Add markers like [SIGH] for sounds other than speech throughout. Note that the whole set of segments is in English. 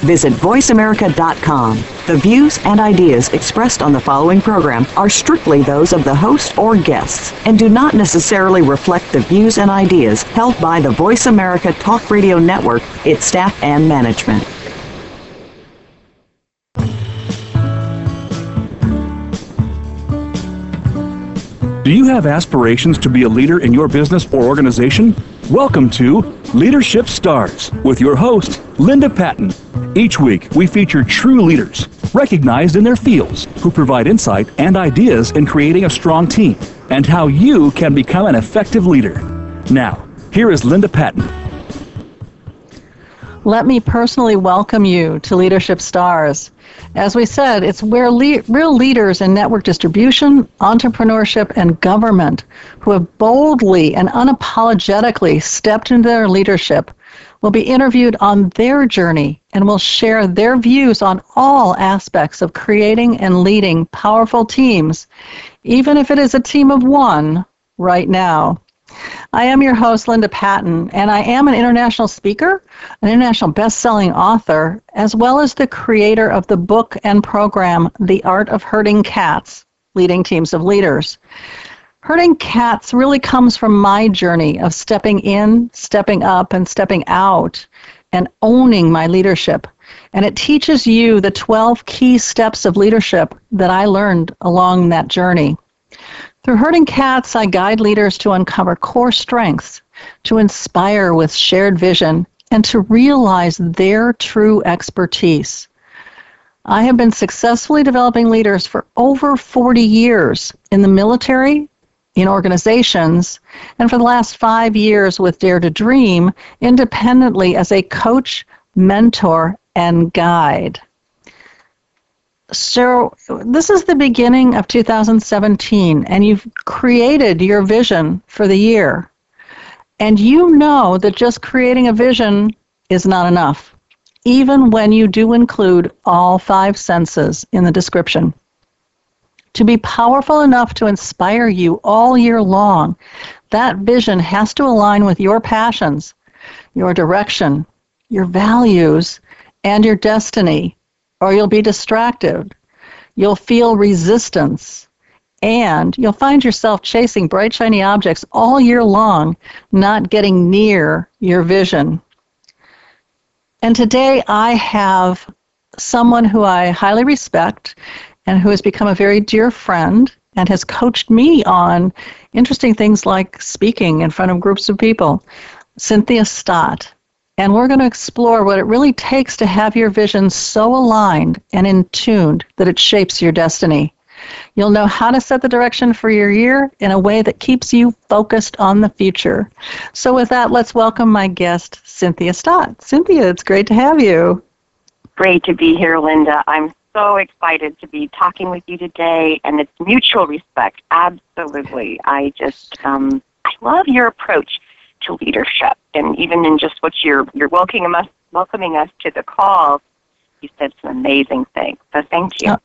Visit VoiceAmerica.com. The views and ideas expressed on the following program are strictly those of the host or guests and do not necessarily reflect the views and ideas held by the Voice America Talk Radio Network, its staff, and management. Do you have aspirations to be a leader in your business or organization? Welcome to Leadership Stars with your host, Linda Patten. Each week, we feature true leaders, recognized in their fields, who provide insight and ideas in creating a strong team and how you can become an effective leader. Now, here is Linda Patten. Let me personally welcome you to Leadership Stars. As we said, it's where le- real leaders in network distribution, entrepreneurship, and government who have boldly and unapologetically stepped into their leadership will be interviewed on their journey and will share their views on all aspects of creating and leading powerful teams, even if it is a team of one right now. I am your host, Linda Patten, and I am an international speaker, an international best-selling author, as well as the creator of the book and program, The Art of Herding Cats, Leading Teams of Leaders. Herding cats really comes from my journey of stepping in, stepping up, and stepping out and owning my leadership. And it teaches you the 12 key steps of leadership that I learned along that journey. Through Herding Cats, I guide leaders to uncover core strengths, to inspire with shared vision, and to realize their true expertise. I have been successfully developing leaders for over 40 years in the military, in organizations, and for the last five years with Dare to Dream, independently as a coach, mentor, and guide. So, this is the beginning of 2017, and you've created your vision for the year. And you know that just creating a vision is not enough, even when you do include all five senses in the description. To be powerful enough to inspire you all year long, that vision has to align with your passions, your direction, your values, and your destiny or you'll be distracted. You'll feel resistance. And you'll find yourself chasing bright, shiny objects all year long, not getting near your vision. And today I have someone who I highly respect and who has become a very dear friend and has coached me on interesting things like speaking in front of groups of people. Cynthia Stott. And we're going to explore what it really takes to have your vision so aligned and in tuned that it shapes your destiny. You'll know how to set the direction for your year in a way that keeps you focused on the future. So, with that, let's welcome my guest, Cynthia Stott. Cynthia, it's great to have you. Great to be here, Linda. I'm so excited to be talking with you today, and it's mutual respect. Absolutely. I just, um, I love your approach to leadership. And even in just what you're you're welcoming us welcoming us to the call, you said some amazing things. So thank you. Oh,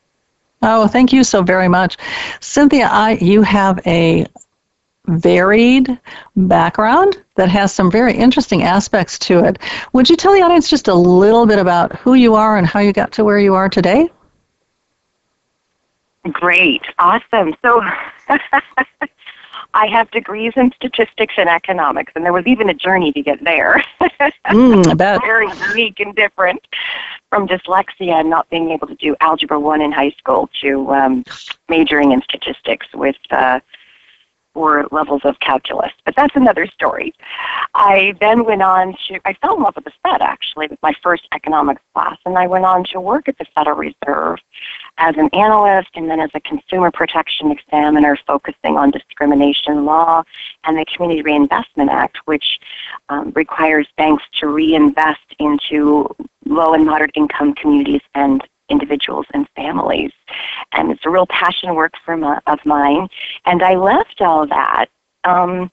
oh thank you so very much, Cynthia. I you have a varied background that has some very interesting aspects to it. Would you tell the audience just a little bit about who you are and how you got to where you are today? Great, awesome. So [LAUGHS] I have degrees in statistics and economics, and there was even a journey to get there. [LAUGHS] mm, I bet. Very unique and different from dyslexia and not being able to do algebra one in high school to um, majoring in statistics with uh, four levels of calculus. But that's another story. I then went on to, I fell in love with the Fed actually with my first economics class, and I went on to work at the Federal Reserve as an analyst and then as a consumer protection examiner focusing on discrimination law and the Community Reinvestment Act, which um, requires banks to reinvest into low and moderate income communities and individuals and families. And it's a real passion work for my, of mine. And I left all that um,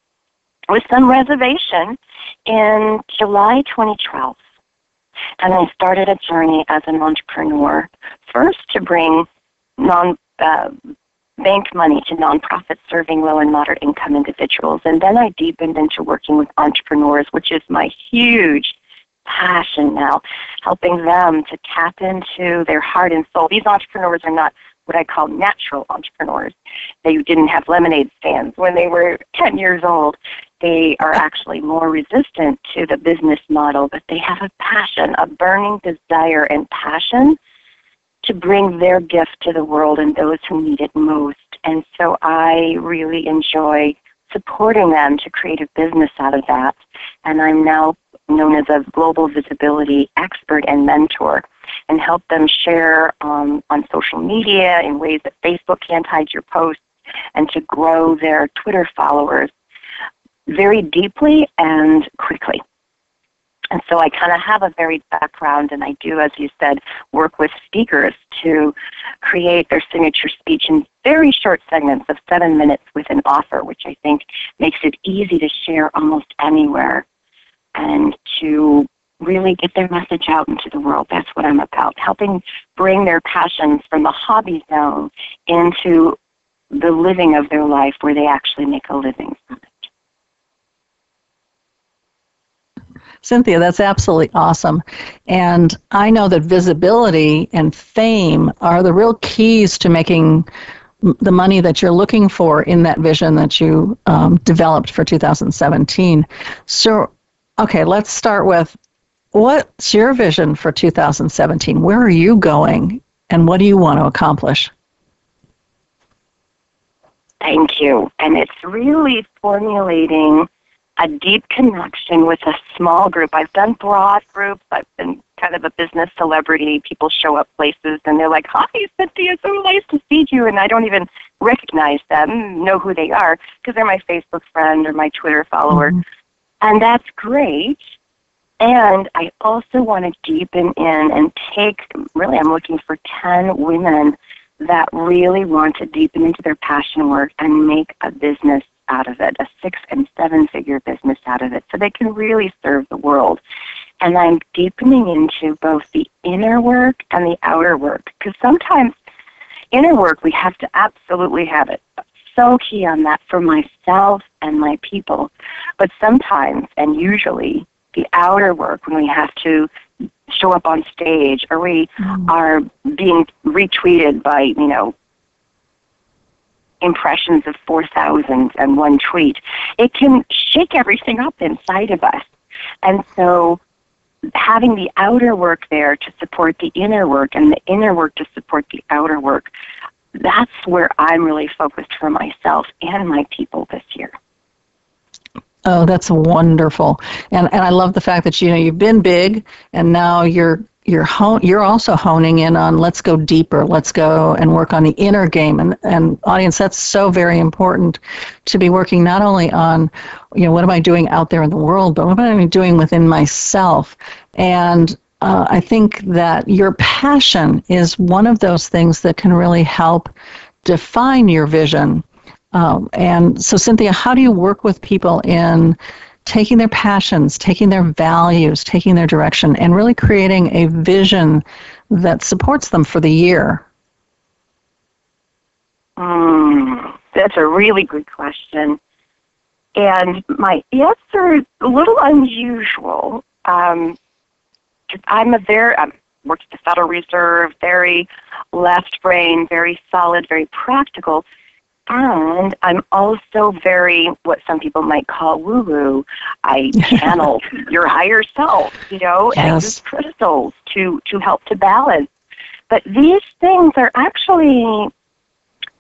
with some reservation in July 2012. And I started a journey as an entrepreneur, first to bring non uh, bank money to nonprofits serving low and moderate income individuals. And then I deepened into working with entrepreneurs, which is my huge passion now, helping them to tap into their heart and soul. These entrepreneurs are not what I call natural entrepreneurs. They didn't have lemonade stands when they were 10 years old. They are actually more resistant to the business model, but they have a passion, a burning desire and passion to bring their gift to the world and those who need it most. And so I really enjoy supporting them to create a business out of that. And I'm now known as a global visibility expert and mentor and help them share um, on social media in ways that Facebook can't hide your posts and to grow their Twitter followers very deeply and quickly. And so I kind of have a varied background, and I do, as you said, work with speakers to create their signature speech in very short segments of seven minutes with an offer, which I think makes it easy to share almost anywhere and to really get their message out into the world. That's what I'm about, helping bring their passions from the hobby zone into the living of their life where they actually make a living from it. Cynthia, that's absolutely awesome. And I know that visibility and fame are the real keys to making the money that you're looking for in that vision that you um, developed for 2017. So, okay, let's start with what's your vision for 2017? Where are you going and what do you want to accomplish? Thank you. And it's really formulating a deep connection with a small group. I've done broad groups. I've been kind of a business celebrity. People show up places and they're like, "Hi, Cynthia, so nice to see you," and I don't even recognize them, know who they are because they're my Facebook friend or my Twitter follower, mm-hmm. and that's great. And I also want to deepen in and take. Really, I'm looking for ten women that really want to deepen into their passion work and make a business out of it, a six and seven figure business out of it, so they can really serve the world. And I'm deepening into both the inner work and the outer work, because sometimes inner work, we have to absolutely have it. So key on that for myself and my people. But sometimes, and usually, the outer work, when we have to show up on stage or we mm. are being retweeted by, you know, impressions of 4,001 tweet, it can shake everything up inside of us. And so having the outer work there to support the inner work and the inner work to support the outer work, that's where I'm really focused for myself and my people this year. Oh, that's wonderful. And and I love the fact that you know you've been big and now you're you're hone, you're also honing in on let's go deeper let's go and work on the inner game. And and audience that's so very important to be working not only on you know what am i doing out there in the world but what am i doing within myself? And uh, i think that your passion is one of those things that can really help define your vision. Um, and so cynthia how do you work with people in taking their passions, taking their values, taking their direction, and really creating a vision that supports them for the year? Mm, that's a really good question. And my answer is a little unusual. Um, I'm a very, I worked at the Federal Reserve, very left brain, very solid, very practical. And I'm also very, what some people might call woo woo. I [LAUGHS] channel your higher self, you know, yes. and use crystals to, to help to balance. But these things are actually,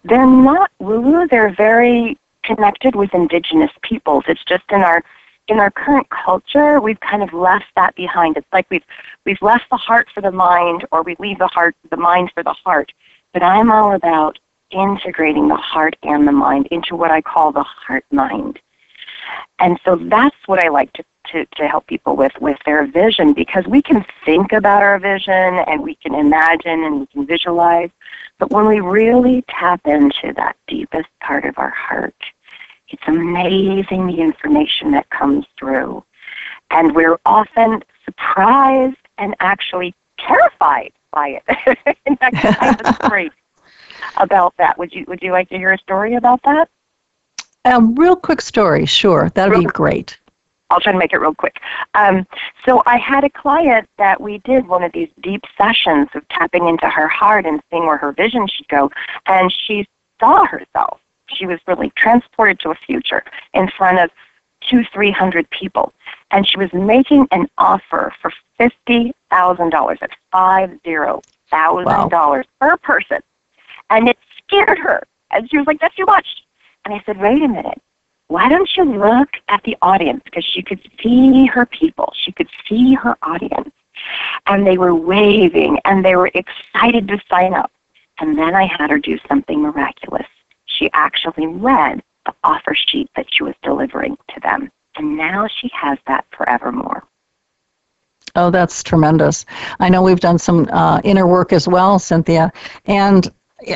they're not woo woo, they're very connected with indigenous peoples. It's just in our in our current culture, we've kind of left that behind. It's like we've we've left the heart for the mind, or we leave the heart the mind for the heart. But I'm all about integrating the heart and the mind into what I call the heart mind. And so that's what I like to, to, to help people with, with their vision because we can think about our vision and we can imagine and we can visualize. But when we really tap into that deepest part of our heart, It's amazing the information that comes through. And we're often surprised and actually terrified by it. [LAUGHS] In fact, I have a story about that. Would you Would you like to hear a story about that? A real quick story, sure. That'd be great. I'll try to make it real quick. Um, so I had a client that we did one of these deep sessions of tapping into her heart and seeing where her vision should go, and she saw herself. She was really transported to a future in front of two, three hundred people, and she was making an offer for fifty thousand dollars. That's five zero thousand dollars per person, and it scared her. And she was like, "That's too much." And I said, "Wait a minute why don't you look at the audience? Because she could see her people, she could see her audience. And they were waving and they were excited to sign up. And then I had her do something miraculous. She actually read the offer sheet that she was delivering to them. And now she has that forevermore. Oh, that's tremendous. I know we've done some uh, inner work as well, Cynthia. And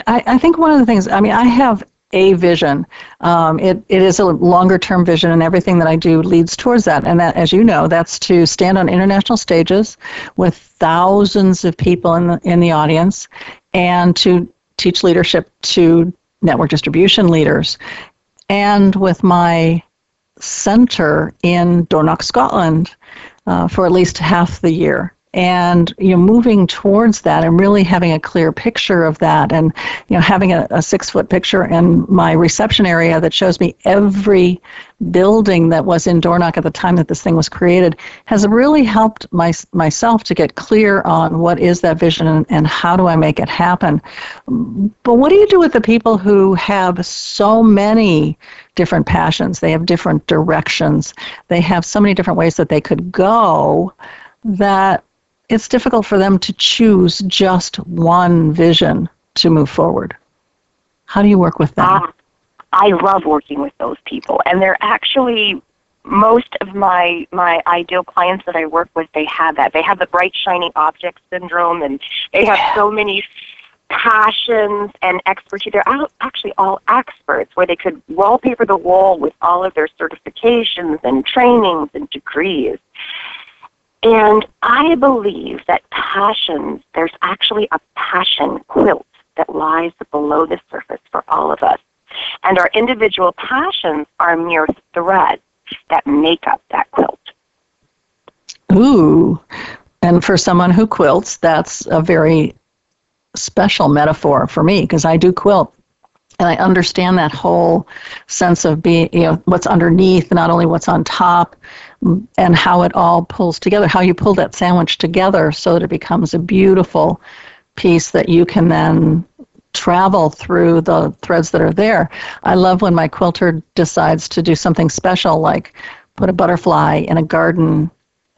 I, I think one of the things, I mean, I have a vision. Um, it, it is a longer term vision, and everything that I do leads towards that. And that, as you know, that's to stand on international stages with thousands of people in the, in the audience and to teach leadership to network distribution leaders. And with my center in Dornoch, Scotland, uh, for at least half the year and you know moving towards that and really having a clear picture of that and you know having a, a six foot picture in my reception area that shows me every building that was in Dornoch at the time that this thing was created has really helped my, myself to get clear on what is that vision and, and how do I make it happen. But what do you do with the people who have so many different passions? They have different directions. They have so many different ways that they could go that it's difficult for them to choose just one vision to move forward. How do you work with them? Uh, I love working with those people, and they're actually most of my my ideal clients that I work with. They have that. They have the bright shiny object syndrome, and they have so many passions and expertise. They're actually all experts, where they could wallpaper the wall with all of their certifications and trainings and degrees. And I believe that passions, there's actually a passion quilt that lies below the surface for all of us. And our individual passions are mere threads that make up that quilt. Ooh. And for someone who quilts, that's a very special metaphor for me because I do quilt and I understand that whole sense of being, you know, what's underneath, not only what's on top, and how it all pulls together, how you pull that sandwich together so that it becomes a beautiful piece that you can then travel through the threads that are there. I love when my quilter decides to do something special, like put a butterfly in a garden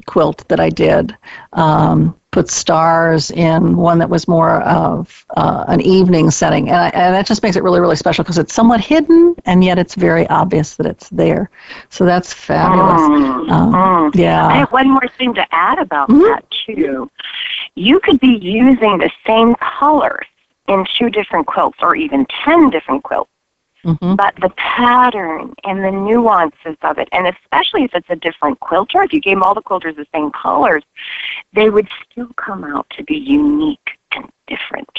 quilt that I did. Um, put stars in one that was more of uh, an evening setting. And, I, and that just makes it really, really special because it's somewhat hidden and yet it's very obvious that it's there. So that's fabulous. Mm, um, mm. Yeah. I have one more thing to add about mm-hmm. that, too. You could be using the same colors in two different quilts or even 10 different quilts Mm-hmm. But the pattern and the nuances of it, and especially if it's a different quilter, if you gave all the quilters the same colors, they would still come out to be unique and different.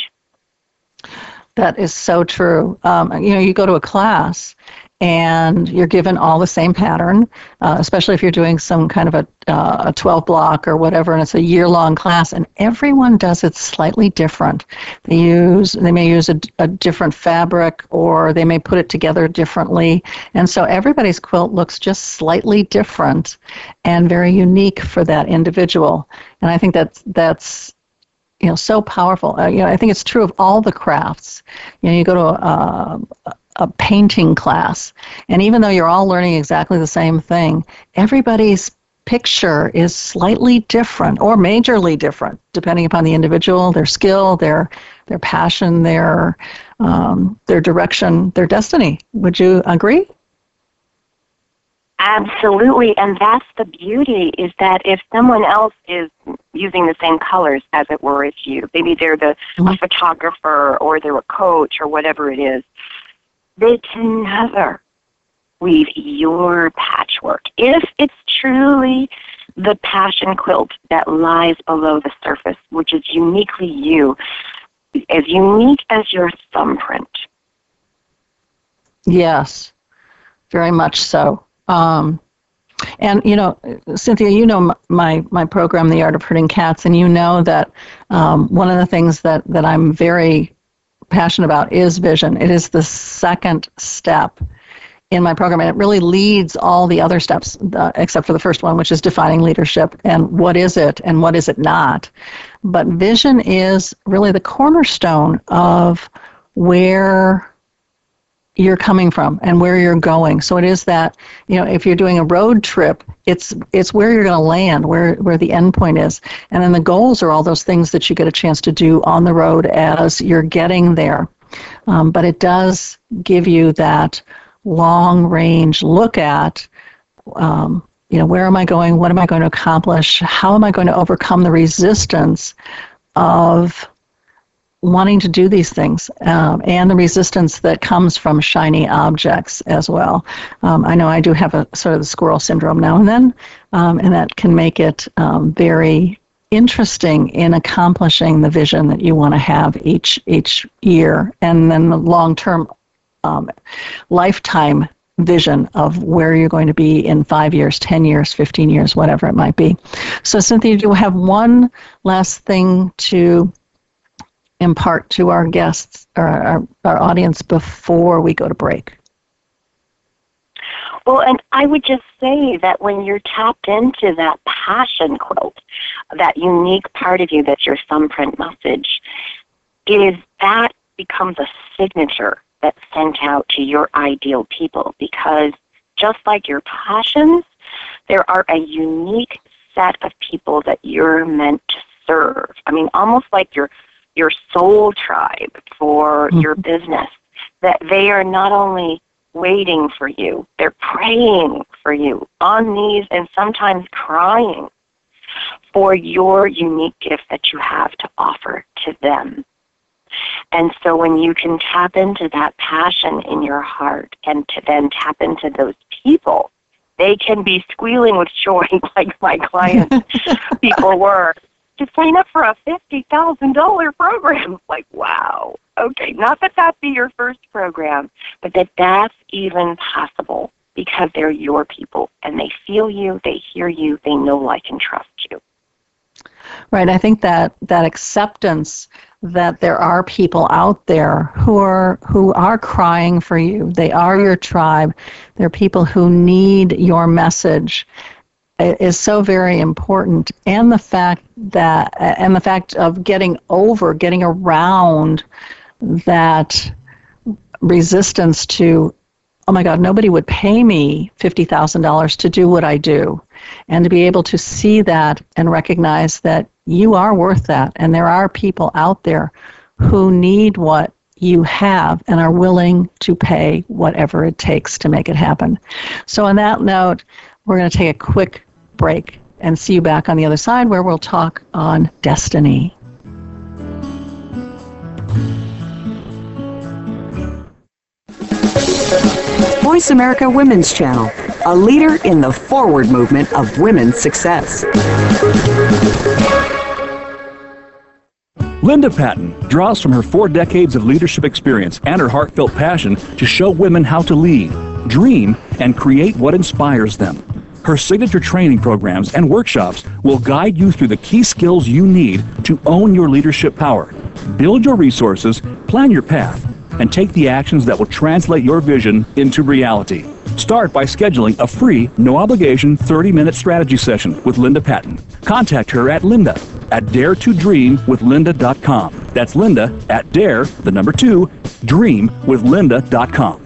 That is so true. Um, you know, you go to a class and you're given all the same pattern, uh, especially if you're doing some kind of a, uh, a 12 block or whatever, and it's a year long class, and everyone does it slightly different. They use they may use a, a different fabric or they may put it together differently, and so everybody's quilt looks just slightly different and very unique for that individual. And I think that's that's you know so powerful. Uh, you know, I think it's true of all the crafts. You know, you go to a, a, painting class. And even though you're all learning exactly the same thing, everybody's picture is slightly different or majorly different depending upon the individual, their skill, their their passion, their um, their direction, their destiny. Would you agree? Absolutely, and that's the beauty is that if someone else is using the same colors as it were as you, maybe they're the mm-hmm. a photographer or they're a coach or whatever it is, they can never weave your patchwork. If it's truly the passion quilt that lies below the surface, which is uniquely you, as unique as your thumbprint. Yes, very much so. Um, and you know, Cynthia, you know my my program, The Art of Herding Cats, and you know that um, one of the things that that I'm very passionate about is vision. It is the second step in my program, and it really leads all the other steps, uh, except for the first one, which is defining leadership and what is it and what is it not. But vision is really the cornerstone of where you're coming from and where you're going. So it is that, you know, if you're doing a road trip, it's it's where you're going to land, where where the end point is. And then the goals are all those things that you get a chance to do on the road as you're getting there. Um, but it does give you that long range look at um, you know where am i going what am i going to accomplish how am i going to overcome the resistance of wanting to do these things um, and the resistance that comes from shiny objects as well um, i know i do have a sort of the squirrel syndrome now and then um, and that can make it um, very interesting in accomplishing the vision that you want to have each each year and then the long term um, lifetime vision of where you're going to be in five years, 10 years, 15 years, whatever it might be. So, Cynthia, do you have one last thing to impart to our guests or our, our audience before we go to break? Well, and I would just say that when you're tapped into that passion quilt, that unique part of you that's your thumbprint message, is that becomes a signature that's sent out to your ideal people because just like your passions, there are a unique set of people that you're meant to serve. I mean, almost like your your soul tribe for mm-hmm. your business. That they are not only waiting for you, they're praying for you on knees and sometimes crying for your unique gift that you have to offer to them. And so when you can tap into that passion in your heart and to then tap into those people, they can be squealing with joy [LAUGHS] like my clients [LAUGHS] people were to sign up for a $50,000 program. [LAUGHS] Like, wow. Okay, not that that be your first program, but that that's even possible because they're your people and they feel you, they hear you, they know, like, and trust you. Right. I think that that acceptance that there are people out there who are who are crying for you. They are your tribe. They're people who need your message is so very important and the fact that and the fact of getting over getting around that resistance to oh my god nobody would pay me $50,000 to do what I do and to be able to see that and recognize that you are worth that. And there are people out there who need what you have and are willing to pay whatever it takes to make it happen. So, on that note, we're going to take a quick break and see you back on the other side where we'll talk on destiny. Voice America Women's Channel, a leader in the forward movement of women's success. Linda Patten draws from her four decades of leadership experience and her heartfelt passion to show women how to lead, dream, and create what inspires them. Her signature training programs and workshops will guide you through the key skills you need to own your leadership power, build your resources, plan your path, and take the actions that will translate your vision into reality. Start by scheduling a free, no obligation 30 minute strategy session with Linda Patten. Contact her at linda at dare to dream with daretodreamwithlinda.com. That's Linda at dare, the number two, dream with dreamwithlinda.com.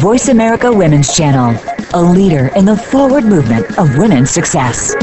Voice America Women's Channel a leader in the forward movement of women's success.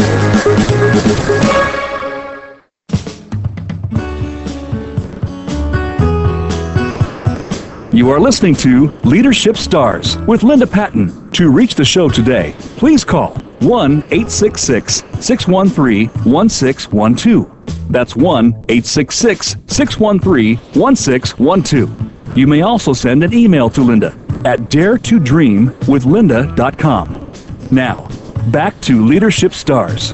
You are listening to Leadership Stars with Linda Patten. To reach the show today, please call 1 866 613 1612. That's 1 866 613 1612. You may also send an email to Linda at daretodreamwithlinda.com. Now, back to Leadership Stars.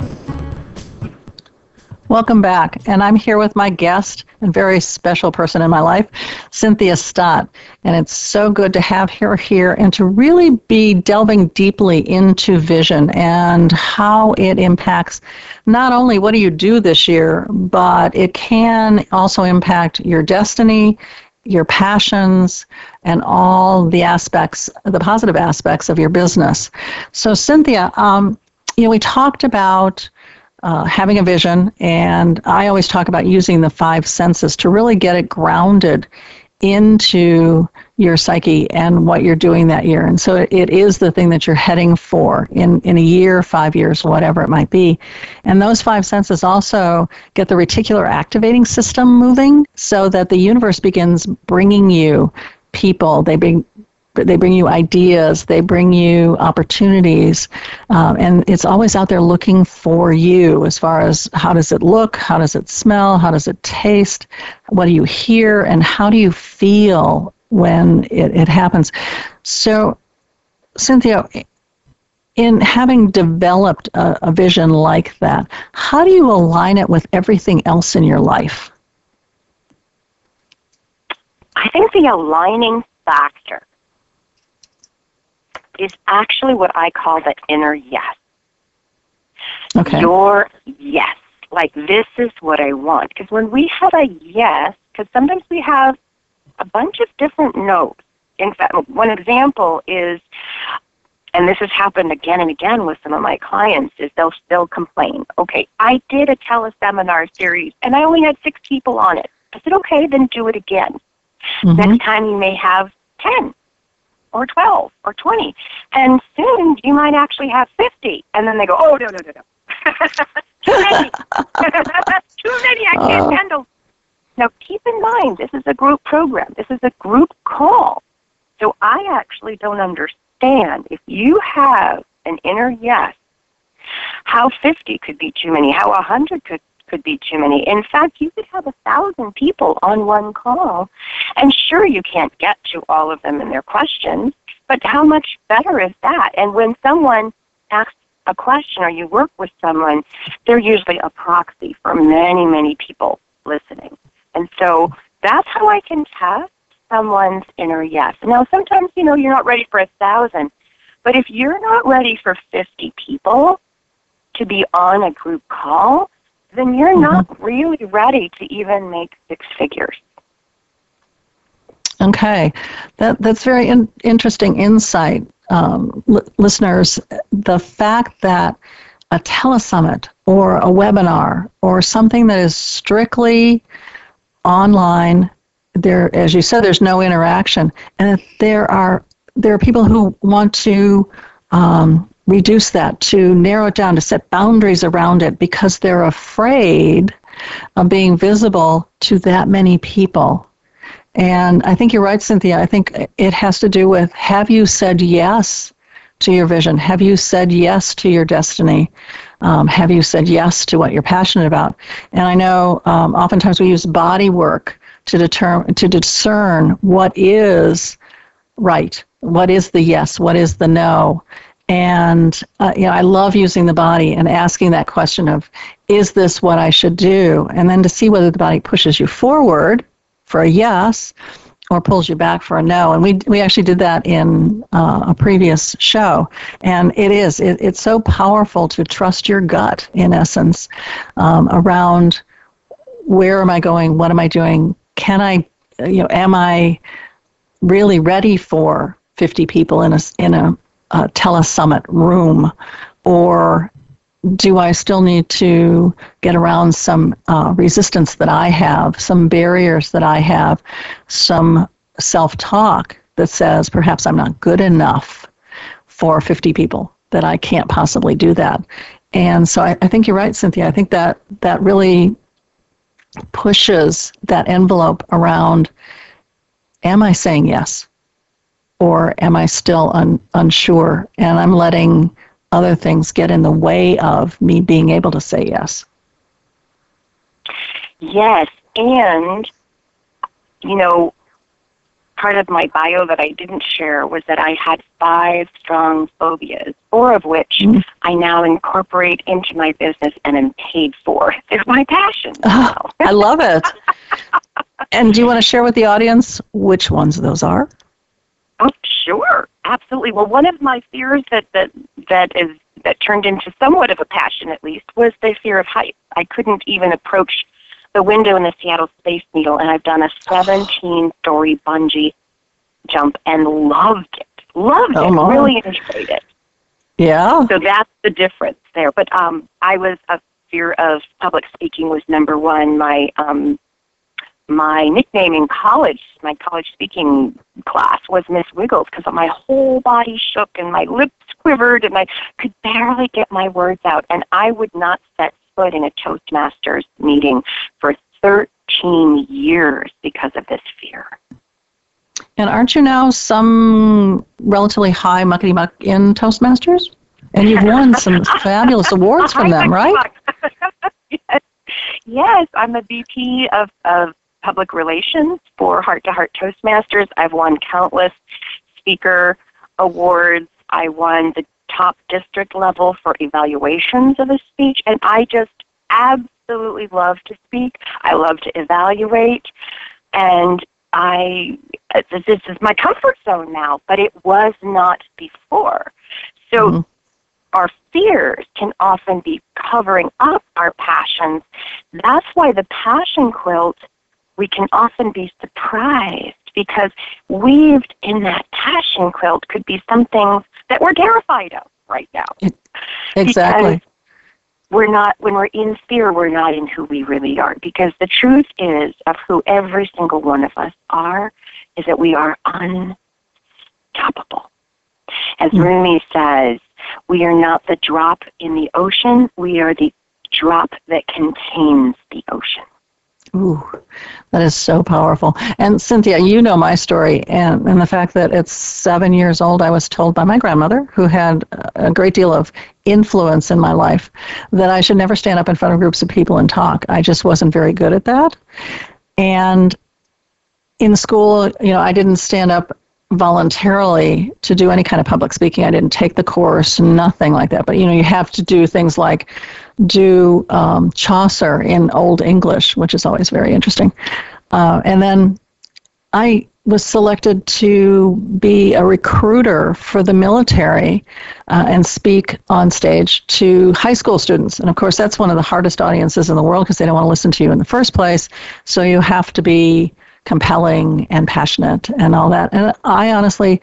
Welcome back. And I'm here with my guest and very special person in my life, Cynthia Stott. And it's so good to have her here and to really be delving deeply into vision and how it impacts not only what do you do this year, but it can also impact your destiny, your passions, and all the aspects, the positive aspects of your business. So, Cynthia, um, you know, we talked about uh, having a vision, and I always talk about using the five senses to really get it grounded into your psyche and what you're doing that year. And so it is the thing that you're heading for in, in a year, five years, whatever it might be. And those five senses also get the reticular activating system moving so that the universe begins bringing you people. They bring they bring you ideas, they bring you opportunities, um, and it's always out there looking for you as far as how does it look, how does it smell, how does it taste, what do you hear, and how do you feel when it, it happens. So, Cynthia, in having developed a, a vision like that, how do you align it with everything else in your life? I think the aligning factor is actually what I call the inner yes. Okay. Your yes. Like, this is what I want. Because when we have a yes, because sometimes we have a bunch of different notes. In fact, one example is, and this has happened again and again with some of my clients, is they'll still complain. Okay, I did a teleseminar series and I only had six people on it. I said, okay, then do it again. Mm-hmm. Next time you may have 10 or 12 or 20. And soon you might actually have 50. And then they go, oh, no, no, no, no. [LAUGHS] too many. [LAUGHS] Too many. I can't uh. handle. Now, keep in mind, this is a group program. This is a group call. So I actually don't understand if you have an inner yes, how 50 could be too many, how 100 could could be too many. In fact, you could have a thousand people on one call, and sure, you can't get to all of them and their questions, but how much better is that? And when someone asks a question or you work with someone, they're usually a proxy for many, many people listening. And so that's how I can test someone's inner yes. Now, sometimes, you know, you're not ready for a thousand, but if you're not ready for 50 people to be on a group call, then you're mm-hmm. not really ready to even make six figures. Okay, that that's very in, interesting insight, um, l- listeners. The fact that a telesummit or a webinar or something that is strictly online, there, as you said, there's no interaction, and there are there are people who want to um, reduce that, to narrow it down, to set boundaries around it because they're afraid of being visible to that many people. And I think you're right, Cynthia. I think it has to do with have you said yes to your vision? Have you said yes to your destiny? Um, have you said yes to what you're passionate about? And I know um, oftentimes we use body work to determine to discern what is right, what is the yes, what is the no, and uh, you know, I love using the body and asking that question of, is this what I should do? And then to see whether the body pushes you forward for a yes or pulls you back for a no. And we, we actually did that in uh, a previous show. And it is, it, it's so powerful to trust your gut, in essence, um, around where am I going? What am I doing? Can I, you know, am I really ready for 50 people in a, in a uh, telesummit room, or do I still need to get around some uh, resistance that I have, some barriers that I have, some self talk that says perhaps I'm not good enough for 50 people, that I can't possibly do that. And so I, I think you're right, Cynthia. I think that that really pushes that envelope around am I saying yes? Or am I still un, unsure? And I'm letting other things get in the way of me being able to say yes. Yes, and you know, part of my bio that I didn't share was that I had five strong phobias, four of which mm. I now incorporate into my business and am paid for. They're my passion. Oh, I love it. [LAUGHS] and do you want to share with the audience which ones those are? Oh, sure, absolutely. Well, one of my fears that that that is that turned into somewhat of a passion, at least, was the fear of heights. I couldn't even approach the window in the Seattle Space Needle, and I've done a 17-story bungee jump and loved it. Loved oh, it. Mom. Really enjoyed it. Yeah. So that's the difference there. But um, I was a fear of public speaking was number one. My um, my nickname in college, my college speaking class, was Miss Wiggles because my whole body shook and my lips quivered and I could barely get my words out. And I would not set foot in a Toastmasters meeting for 13 years because of this fear. And aren't you now some relatively high muckety muck in Toastmasters? And you've won some [LAUGHS] fabulous awards from them, right? [LAUGHS] yes. yes, I'm a VP of, of public relations for Heart to Heart Toastmasters. I've won countless speaker awards. I won the top district level for evaluations of a speech, and I just absolutely love to speak. I love to evaluate, and I this is my comfort zone now, but it was not before. So. Mm-hmm. Our fears can often be covering up our passions. That's why the passion quilt, we can often be surprised because weaved in that passion quilt could be something that we're terrified of right now. exactly. Because we're not when we're in fear, we're not in who we really are. Because the truth is of who every single one of us are is that we are unstoppable. As mm. Rumi says, we are not the drop in the ocean, we are the drop that contains the ocean. Ooh, that is so powerful. And Cynthia, you know my story, and, and the fact that it's seven years old, I was told by my grandmother, who had a great deal of influence in my life, that I should never stand up in front of groups of people and talk. I just wasn't very good at that. And in school, you know, I didn't stand up voluntarily to do any kind of public speaking. I didn't take the course, nothing like that. But you know, you have to do things like do um, Chaucer in Old English, which is always very interesting. Uh, and then I was selected to be a recruiter for the military uh, and speak on stage to high school students. And of course, that's one of the hardest audiences in the world because they don't want to listen to you in the first place. So you have to be compelling and passionate and all that. And I honestly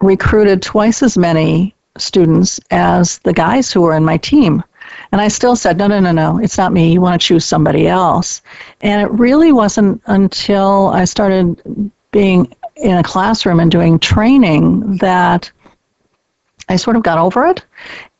recruited twice as many students as the guys who were in my team. And I still said, no, no, no, no, it's not me. You want to choose somebody else. And it really wasn't until I started being in a classroom and doing training that I sort of got over it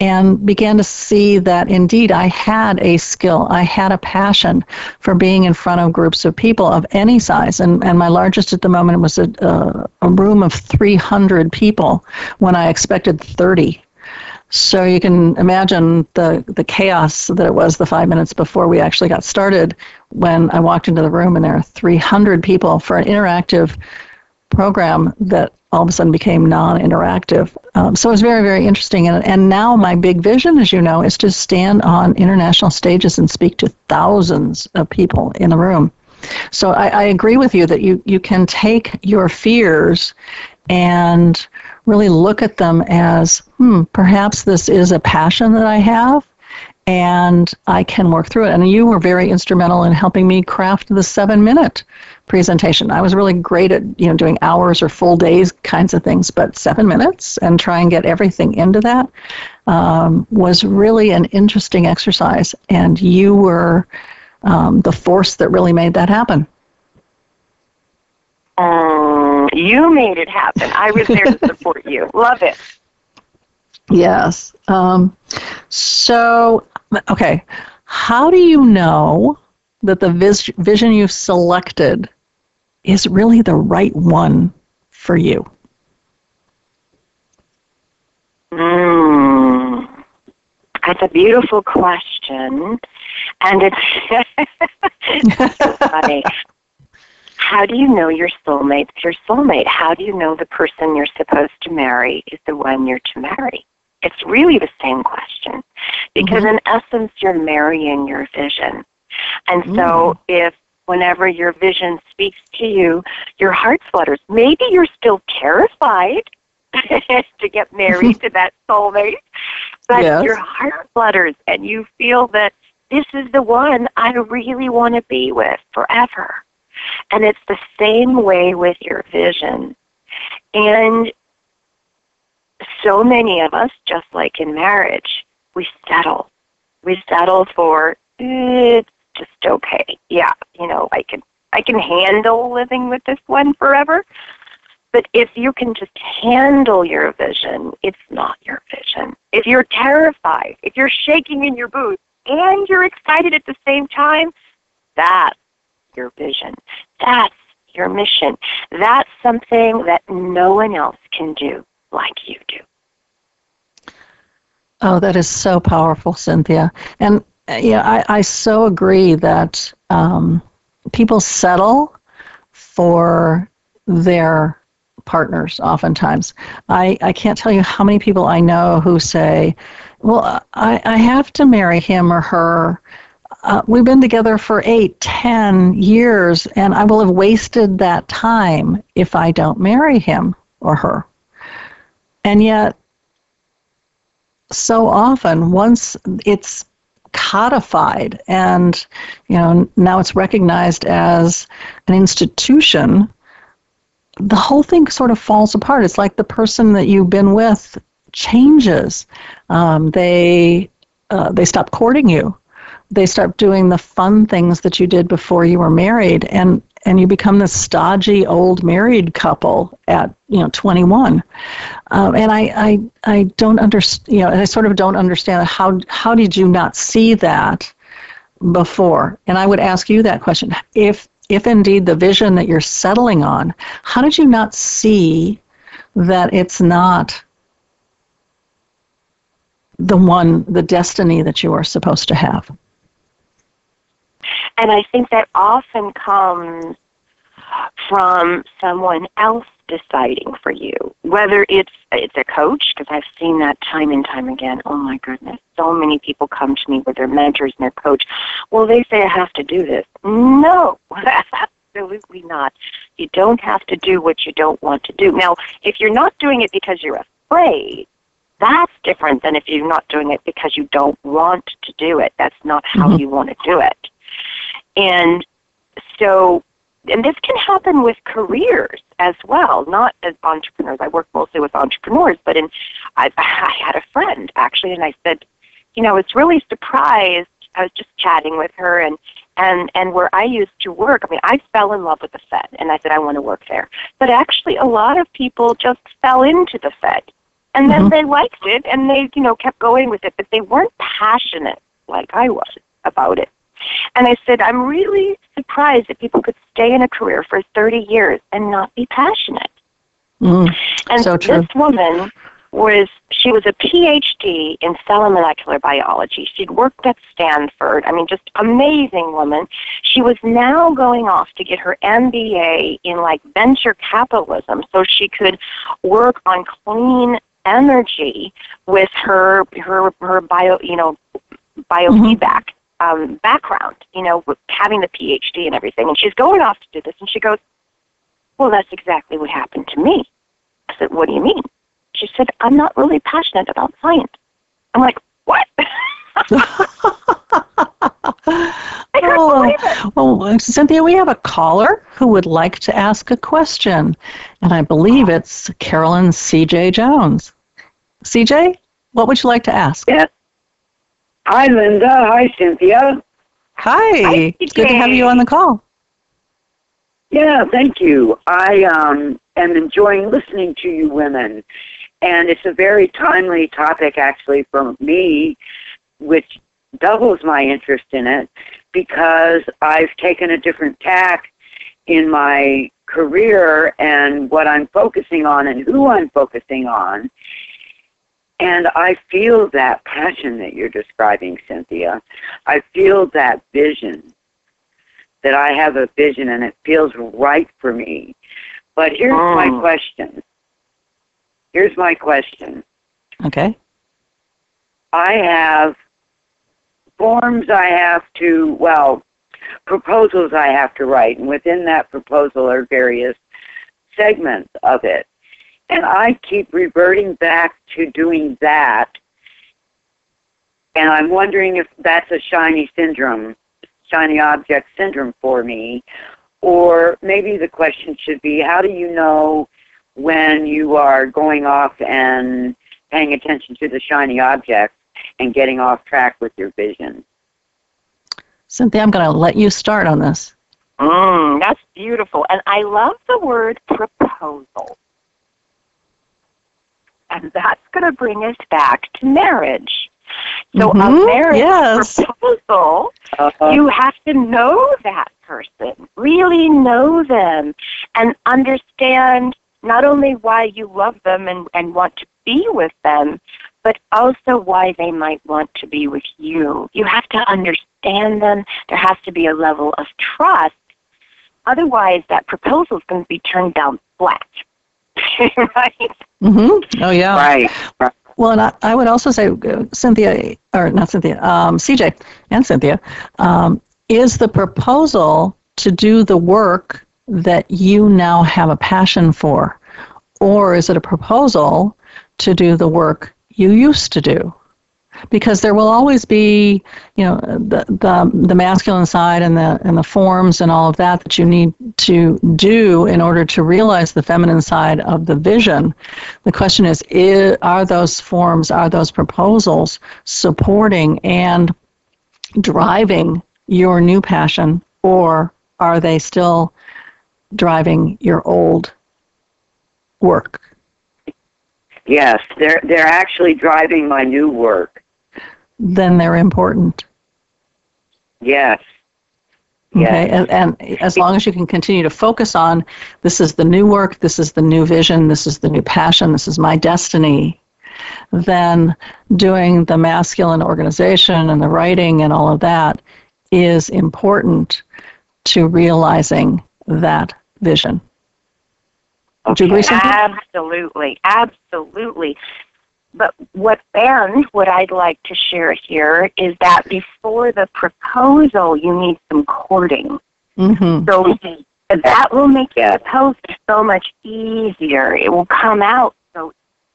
and began to see that indeed I had a skill, I had a passion for being in front of groups of people of any size. And, and my largest at the moment was a, a, room of 300 people when I expected 30. So you can imagine the, the chaos that it was the five minutes before we actually got started when I walked into the room and there are 300 people for an interactive program that all of a sudden became non-interactive. Um, so it was very, very interesting. And, and now my big vision, as you know, is to stand on international stages and speak to thousands of people in the room. So I, I agree with you that you, you can take your fears and really look at them as, hmm, perhaps this is a passion that I have and I can work through it. And you were very instrumental in helping me craft the seven minute presentation. I was really great at you know doing hours or full days kinds of things, but seven minutes and try and get everything into that um, was really an interesting exercise. And you were um, the force that really made that happen. Um, you made it happen. I was there to support you. [LAUGHS] Love it. Yes. Um, so, okay, how do you know that the vis- vision you've selected is really the right one for you? Mm, that's a beautiful question, and it's [LAUGHS] funny. How do you know your soulmate's your soulmate? How do you know the person you're supposed to marry is the one you're to marry? It's really the same question, because mm-hmm. in essence, you're marrying your vision. And so, mm. if whenever your vision speaks to you, your heart flutters. Maybe you're still terrified [LAUGHS] to get married to that soulmate, but yes. your heart flutters and you feel that this is the one I really want to be with forever. And it's the same way with your vision. And so many of us, just like in marriage, we settle. We settle for it's just okay. Yeah, you know, I can I can handle living with this one forever. But if you can just handle your vision, it's not your vision. If you're terrified, if you're shaking in your boots and you're excited at the same time, that's your vision. That's your mission. That's something that no one else can do like you do. Oh, that is so powerful, Cynthia. And yeah, I, I so agree that um, people settle for their partners oftentimes. I, I can't tell you how many people I know who say, well, I, I have to marry him or her. Uh, we've been together for eight, ten years, and I will have wasted that time if I don't marry him or her. And yet, so often, once it's codified and you know now it's recognized as an institution the whole thing sort of falls apart. It's like the person that you've been with changes. Um, they uh, they stop courting you. They start doing the fun things that you did before you were married, and and you become this stodgy old married couple at you know 21. Um, and I I I don't understand. You know, I sort of don't understand how how did you not see that before? And I would ask you that question. If if indeed the vision that you're settling on, how did you not see that it's not the one, the destiny that you are supposed to have? And I think that often comes from someone else deciding for you. Whether it's it's a coach, because I've seen that time and time again. Oh my goodness, so many people come to me with their mentors and their coach. Well, they say I have to do this. No, [LAUGHS] absolutely not. You don't have to do what you don't want to do. Now, if you're not doing it because you're afraid, that's different than if you're not doing it because you don't want to do it. That's not how mm-hmm. you want to do it. And so and this can happen with careers as well, not as entrepreneurs. I work mostly with entrepreneurs, but in I, I had a friend actually, and I said, you know, I was really surprised. I was just chatting with her, and and and where I used to work. I mean, I fell in love with the Fed, and I said I want to work there. But actually, a lot of people just fell into the Fed, and then mm-hmm. they liked it, and they you know kept going with it, but they weren't passionate like I was about it. And I said, I'm really surprised that people could stay in a career for 30 years and not be passionate. Mm, and so this woman was she was a PhD in cell and molecular biology. She'd worked at Stanford. I mean, just amazing woman. She was now going off to get her MBA in like venture capitalism, so she could work on clean energy with her her her bio you know biofeedback. Mm-hmm um, background, you know, having the PhD and everything. And she's going off to do this, and she goes, Well, that's exactly what happened to me. I said, What do you mean? She said, I'm not really passionate about science. I'm like, What? [LAUGHS] oh, well, Cynthia, we have a caller who would like to ask a question, and I believe it's Carolyn C.J. Jones. CJ, what would you like to ask? Yes. Hi, Linda. Hi, Cynthia. Hi. Hi it's good to have you on the call. Yeah, thank you. I um, am enjoying listening to you women. And it's a very timely topic, actually, for me, which doubles my interest in it because I've taken a different tack in my career and what I'm focusing on and who I'm focusing on. And I feel that passion that you're describing, Cynthia. I feel that vision, that I have a vision and it feels right for me. But here's oh. my question. Here's my question. Okay. I have forms I have to, well, proposals I have to write, and within that proposal are various segments of it. And I keep reverting back to doing that. And I'm wondering if that's a shiny syndrome, shiny object syndrome for me. Or maybe the question should be how do you know when you are going off and paying attention to the shiny objects and getting off track with your vision? Cynthia, I'm going to let you start on this. Mm, that's beautiful. And I love the word proposal. And that's going to bring us back to marriage. So mm-hmm. a marriage yes. proposal, uh-huh. you have to know that person, really know them, and understand not only why you love them and, and want to be with them, but also why they might want to be with you. You have to understand them. There has to be a level of trust. Otherwise, that proposal is going to be turned down flat. [LAUGHS] right? Mm-hmm. Oh, yeah. Right. right. Well, and I, I, would also say, uh, Cynthia, or not Cynthia, um, CJ and Cynthia, um, is the proposal to do the work that you now have a passion for? Or is it a proposal to do the work you used to do? Because there will always be, you know, the, the, the masculine side and the, and the forms and all of that that you need to do in order to realize the feminine side of the vision. The question is, is are those forms, are those proposals supporting and driving your new passion, or are they still driving your old work? Yes, they're they're actually driving my new work. Then they're important. Yes. Okay, and, and as long as you can continue to focus on this is the new work, this is the new vision, this is the new passion, this is my destiny, then doing the masculine organization and the writing and all of that is important to realizing that vision. Agree, Absolutely, absolutely. But what and what I'd like to share here is that before the proposal, you need some courting. Mm-hmm. So that will make the post so much easier. It will come out so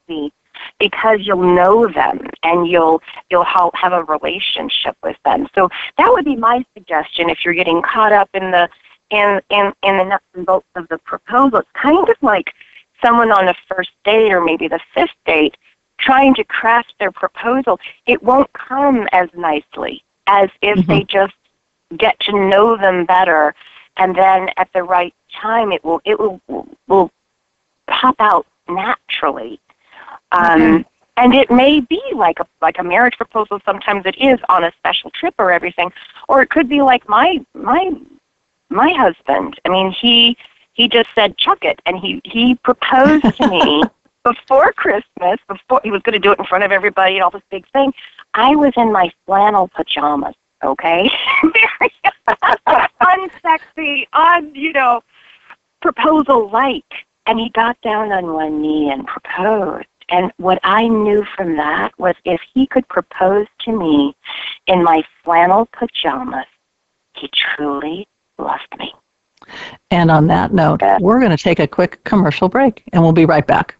easy because you'll know them and you'll you'll have a relationship with them. So that would be my suggestion if you're getting caught up in the in in in the nuts and bolts of the proposal. It's kind of like someone on a first date or maybe the fifth date trying to craft their proposal. It won't come as nicely as if mm-hmm. they just get to know them better, and then at the right time, it will it will will pop out naturally. Um, mm-hmm. And it may be like a like a marriage proposal. Sometimes it is on a special trip or everything, or it could be like my my my husband. I mean, he he just said chuck it, and he he proposed to me [LAUGHS] before Christmas. Before he was going to do it in front of everybody and all this big thing. I was in my flannel pajamas. Okay, very [LAUGHS] unsexy, un you know, proposal like, and he got down on one knee and proposed. And what I knew from that was if he could propose to me in my flannel pajamas, he truly loved me. And on that note, we're going to take a quick commercial break and we'll be right back.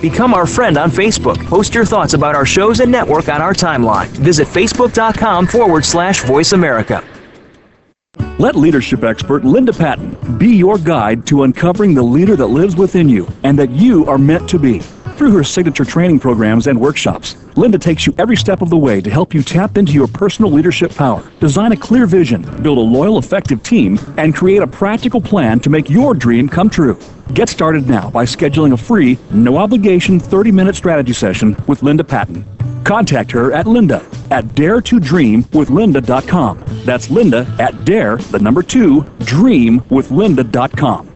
Become our friend on Facebook. Post your thoughts about our shows and network on our timeline. Visit facebook.com forward slash voice America. Let leadership expert Linda Patten be your guide to uncovering the leader that lives within you and that you are meant to be. Through her signature training programs and workshops, Linda takes you every step of the way to help you tap into your personal leadership power, design a clear vision, build a loyal, effective team, and create a practical plan to make your dream come true. Get started now by scheduling a free, no obligation 30 minute strategy session with Linda Patten. Contact her at linda at dare to dream with daretodreamwithlinda.com. That's linda at dare, the number two, dream with dreamwithlinda.com.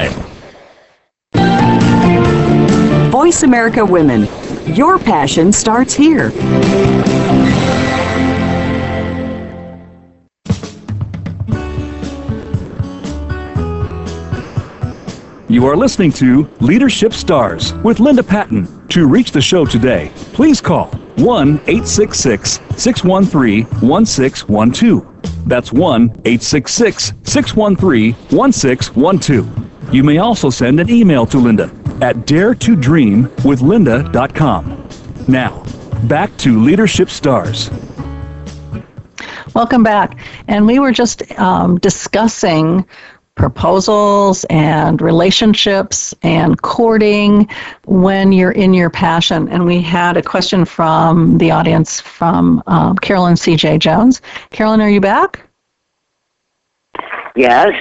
Voice America Women. Your passion starts here. You are listening to Leadership Stars with Linda Patten. To reach the show today, please call 1 866 613 1612. That's 1 866 613 1612. You may also send an email to Linda at daretodreamwithlinda.com. Now, back to Leadership Stars. Welcome back. And we were just um, discussing proposals and relationships and courting when you're in your passion. And we had a question from the audience from um, Carolyn C.J. Jones. Carolyn, are you back? Yes.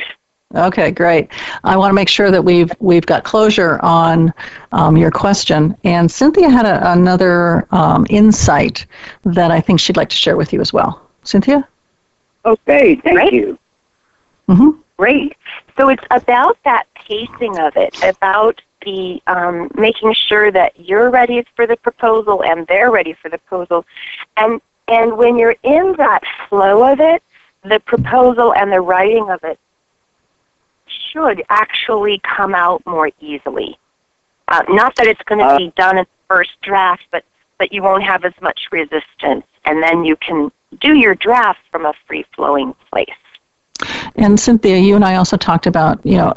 Okay, great. I want to make sure that we've we've got closure on um, your question. And Cynthia had a, another um, insight that I think she'd like to share with you as well. Cynthia. Okay, thank Right. you. Mm-hmm. Great. So it's about that pacing of it, about the um, making sure that you're ready for the proposal and they're ready for the proposal, and and when you're in that flow of it, the proposal and the writing of it should actually come out more easily. Uh, not that it's going to Uh, be done in the first draft, but but you won't have as much resistance, and then you can do your draft from a free flowing place. And Cynthia, you and I also talked about, you know,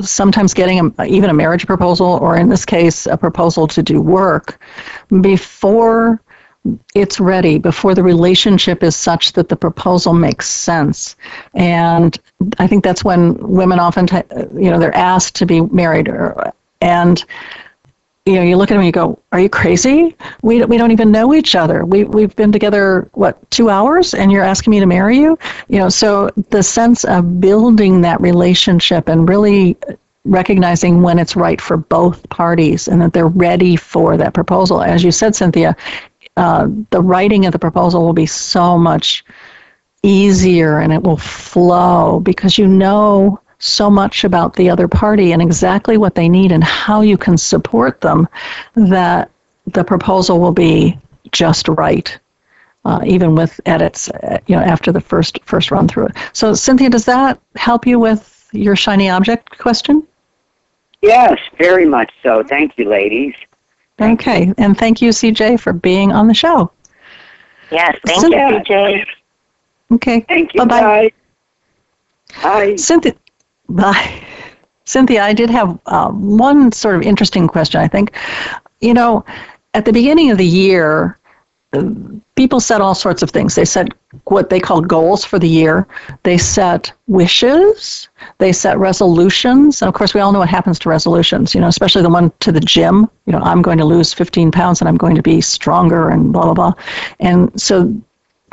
sometimes getting a, even a marriage proposal, or in this case, a proposal to do work, before it's ready, before the relationship is such that the proposal makes sense. And I think that's when women often, t- you know, they're asked to be married, or, and you know, you look at them and you go, "Are you crazy? We we don't even know each other. We we've been together what two hours, and you're asking me to marry you? You know." So the sense of building that relationship and really recognizing when it's right for both parties and that they're ready for that proposal. As you said, Cynthia, uh, the writing of the proposal will be so much easier and it will flow because you know so much about the other party and exactly what they need and how you can support them that the proposal will be just right uh, even with edits you know after the first first run through it so cynthia does that help you with your shiny object question Yes, very much so. Thank you, ladies. Okay and thank you cj for being on the show Yes, thank So- you, CJ. okay Thank you, Bye-bye. guys. Bye. Cynthia, bye. Cynthia, I did have uh, one sort of interesting question. I think, you know, at the beginning of the year, uh, people said all sorts of things. They set what they call goals for the year. They set wishes. They set resolutions. And of course, we all know what happens to resolutions. You know, especially the one to the gym. You know, I'm going to lose 15 pounds and I'm going to be stronger and blah blah blah. And so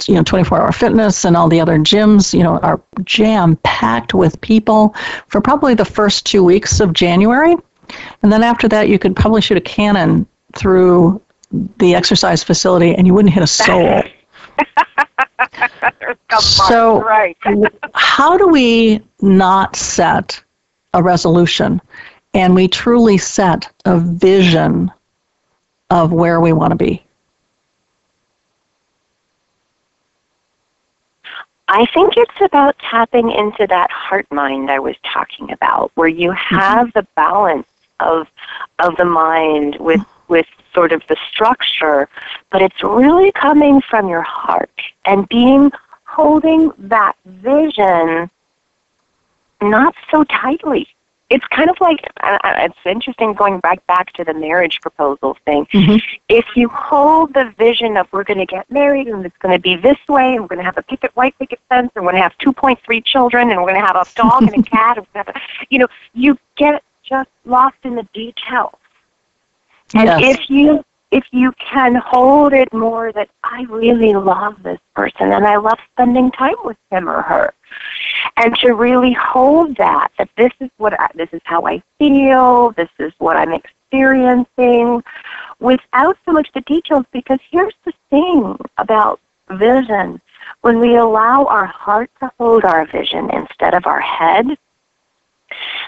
you know 24 hour fitness and all the other gyms you know are jam packed with people for probably the first two weeks of january and then after that you could probably shoot a cannon through the exercise facility and you wouldn't hit a soul [LAUGHS] so right. how do we not set a resolution? And we truly set a vision of where we want to be? I think it's about tapping into that heart mind I was talking about, where you mm-hmm. have the balance of of the mind with with sort of the structure, but it's really coming from your heart and being holding that vision not so tightly. It's kind of like it's interesting going back back to the marriage proposal thing. Mm-hmm. If you hold the vision of we're going to get married and it's going to be this way, and we're going to have a picket white picket fence, and we're going to have 2.3 children, and we're going to have a dog and a [LAUGHS] cat, and we're going to have a, you know, you get just lost in the details. And Yes. if you if you can hold it more that I really love this person and I love spending time with him or her, and to really hold that that this is what I, this is how I feel, this is what I'm experiencing, without so much the details. Because here's the thing about vision: when we allow our heart to hold our vision instead of our head,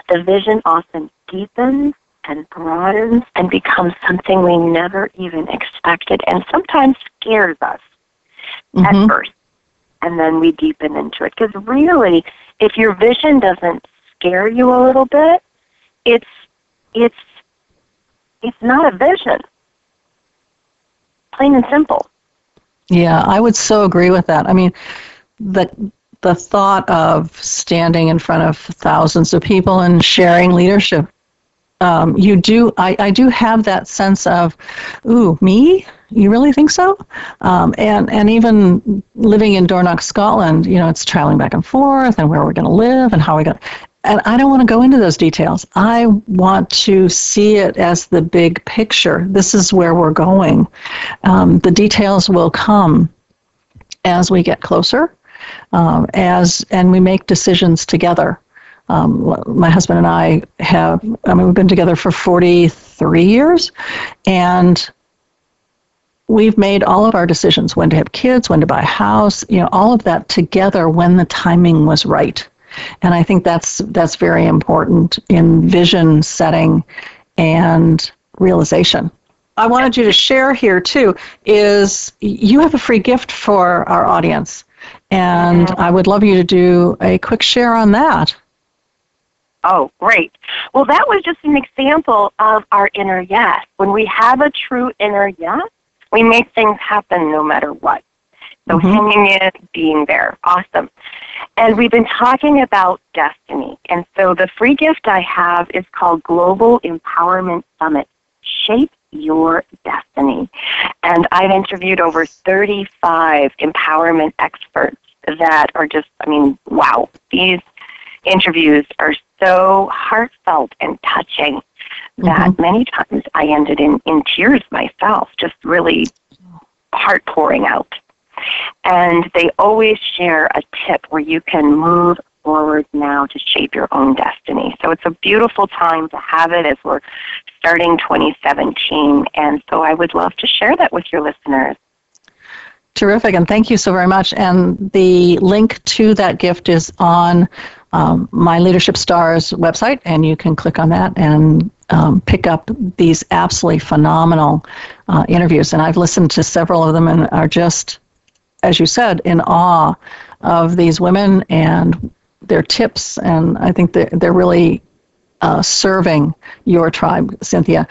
the vision often deepens and broadens and becomes something we never even expected and sometimes scares us Mhm. at first. And then we deepen into it. Because really, if your vision doesn't scare you a little bit, it's it's it's not a vision. Plain and simple. Yeah, I would so agree with that. I mean, the the thought of standing in front of thousands of people and sharing leadership, um, you do. I, I do have that sense of, ooh, me? You really think so? Um, and and even living in Dornoch, Scotland, you know, it's traveling back and forth, and where we're going to live, and how we going. And I don't want to go into those details. I want to see it as the big picture. This is where we're going. Um, the details will come as we get closer, um, as and we make decisions together. Um, my husband and I have. I mean, we've been together for 43 years, and we've made all of our decisions: when to have kids, when to buy a house. You know, all of that together when the timing was right. And I think that's that's very important in vision setting and realization. I wanted you to share here too is you have a free gift for our audience. And I would love you to do a quick share on that. Oh, great. Well, that was just an example of our inner yes. When we have a true inner yes, we make things happen no matter what. So Mhm. hanging in, being there. Awesome. And we've been talking about destiny. And so the free gift I have is called Global Empowerment Summit. Shape your destiny. And I've interviewed over 35 empowerment experts that are just, I mean, wow. These interviews are so heartfelt and touching that mm-hmm. many times I ended in, in tears myself, just really heart pouring out. And they always share a tip where you can move forward now to shape your own destiny. So it's a beautiful time to have it as we're starting 2017. And so I would love to share that with your listeners. Terrific, and thank you so very much. And the link to that gift is on um, my Leadership Stars website, and you can click on that and um, pick up these absolutely phenomenal uh, interviews. And I've listened to several of them and are just, as you said, in awe of these women and their tips. And I think they're, they're really uh, serving your tribe, Cynthia.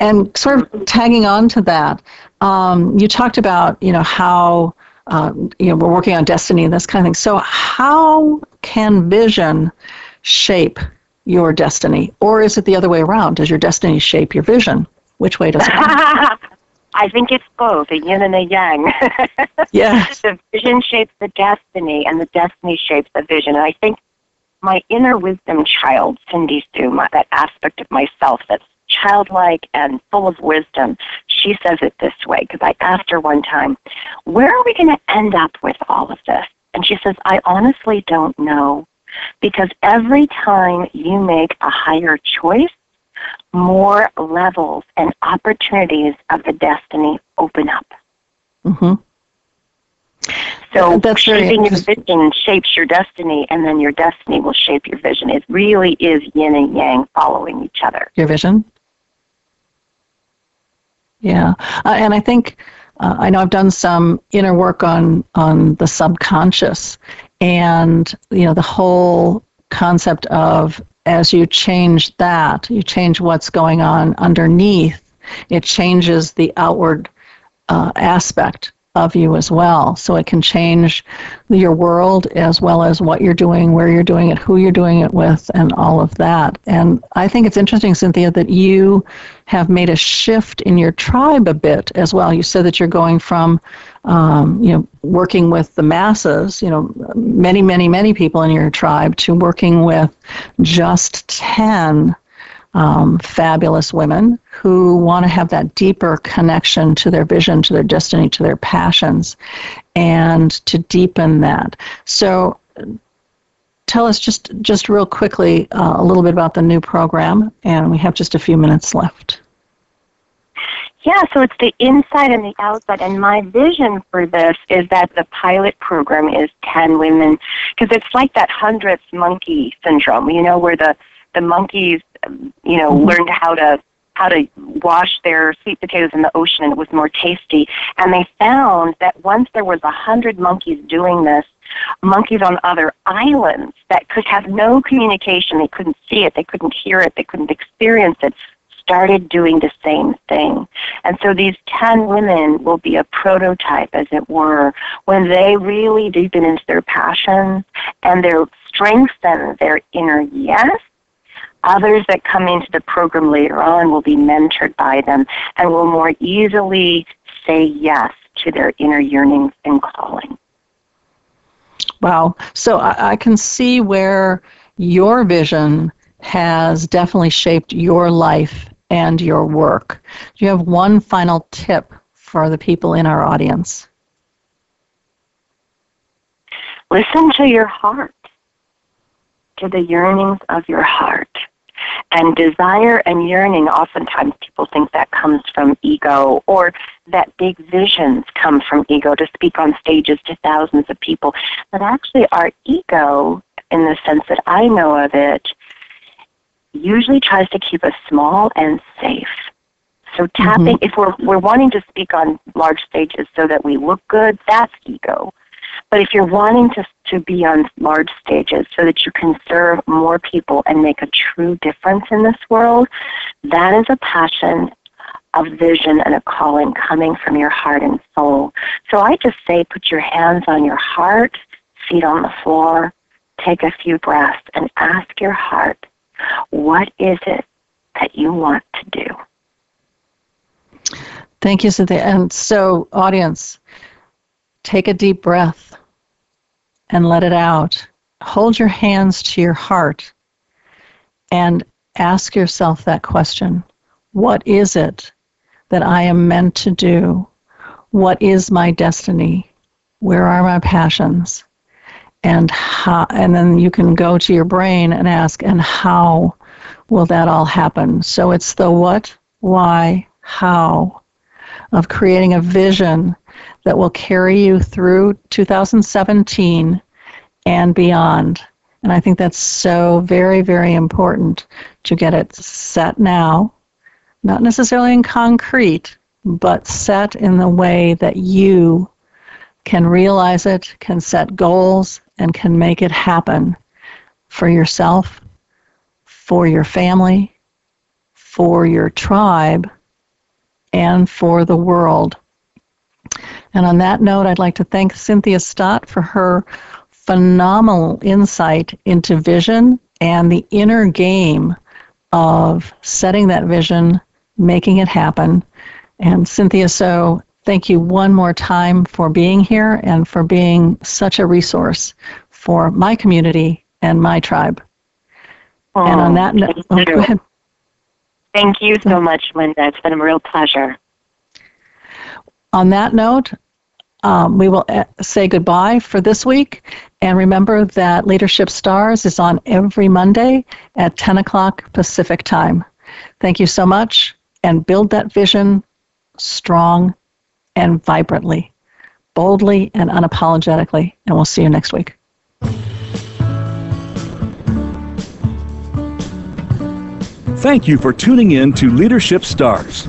And sort of tagging on to that, um, you talked about you know how uh, you know we're working on destiny and this kind of thing. So how can vision shape your destiny, or is it the other way around? Does your destiny shape your vision? Which way does it? go? [LAUGHS] I think it's both, a yin and a yang. [LAUGHS] yes. the vision shapes the destiny, and the destiny shapes the vision. And I think my inner wisdom child, Cindy Sue, my, that aspect of myself that's childlike and full of wisdom, she says it this way because I asked her one time, Where are we going to end up with all of this? And she says, I honestly don't know because every time you make a higher choice, more levels and opportunities of the destiny open up. Mm-hmm. So That's shaping your vision shapes your destiny, and then your destiny will shape your vision. It really is yin and yang following each other. Your vision. Yeah, uh, and I think uh, I know I've done some inner work on on the subconscious, and you know the whole concept of as you change that, you change what's going on underneath, it changes the outward uh, aspect of you as well. So it can change your world as well as what you're doing, where you're doing it, who you're doing it with, and all of that. And I think it's interesting, Cynthia, that you have made a shift in your tribe a bit as well. You said that you're going from, um, you know, working with the masses, you know, many, many, many people in your tribe, to working with just 10 um, fabulous women who want to have that deeper connection to their vision, to their destiny, to their passions, and to deepen that. So, tell us just just real quickly uh, a little bit about the new program, and we have just a few minutes left. Yeah, so it's the inside and the outside. And my vision for this is that the pilot program is 10 women, because it's like that hundredth monkey syndrome, you know, where the, the monkeys you know, mm-hmm. learned how to how to wash their sweet potatoes in the ocean and it was more tasty. And they found that once there was a hundred monkeys doing this, monkeys on other islands that could have no communication, they couldn't see it, they couldn't hear it, they couldn't experience it, started doing the same thing. And so these 10 women will be a prototype, as it were, when they really deepen into their passions and their strengthen their inner yes Others that come into the program later on will be mentored by them and will more easily say yes to their inner yearnings and calling. Wow. So I, I can see where your vision has definitely shaped your life and your work. Do you have one final tip for the people in our audience? Listen to your heart, to the yearnings of your heart. And desire and yearning, oftentimes people think that comes from ego or that big visions come from ego to speak on stages to thousands of people. But actually, our ego, in the sense that I know of it, usually tries to keep us small and safe. So tapping, mm-hmm. if we're, we're wanting to speak on large stages so that we look good, that's ego. But if you're wanting to, to be on large stages so that you can serve more people and make a true difference in this world, that is a passion, a vision, and a calling coming from your heart and soul. So I just say put your hands on your heart, feet on the floor, take a few breaths, and ask your heart, what is it that you want to do? Thank you, Cynthia. And so, audience, Take a deep breath and let it out. Hold your hands to your heart and ask yourself that question What is it that I am meant to do? What is my destiny? Where are my passions? And how, and then you can go to your brain and ask, and how will that all happen? So it's the what, why, how of creating a vision that will carry you through 2017 and beyond. And I think that's so very, very important to get it set now, not necessarily in concrete, but set in the way that you can realize it, can set goals, and can make it happen for yourself, for your family, for your tribe, and for the world. And on that note, I'd like to thank Cynthia Stott for her phenomenal insight into vision and the inner game of setting that vision, making it happen. And Cynthia, so thank you one more time for being here and for being such a resource for my community and my tribe. Oh, and on oh, that note, oh, go. Thank you so much, Linda. It's been a real pleasure. On that note, um, we will uh, say goodbye for this week. And remember that Leadership Stars is on every Monday at 10 o'clock Pacific time. Thank you so much, and build that vision strong and vibrantly, boldly and unapologetically. And we'll see you next week. Thank you for tuning in to Leadership Stars.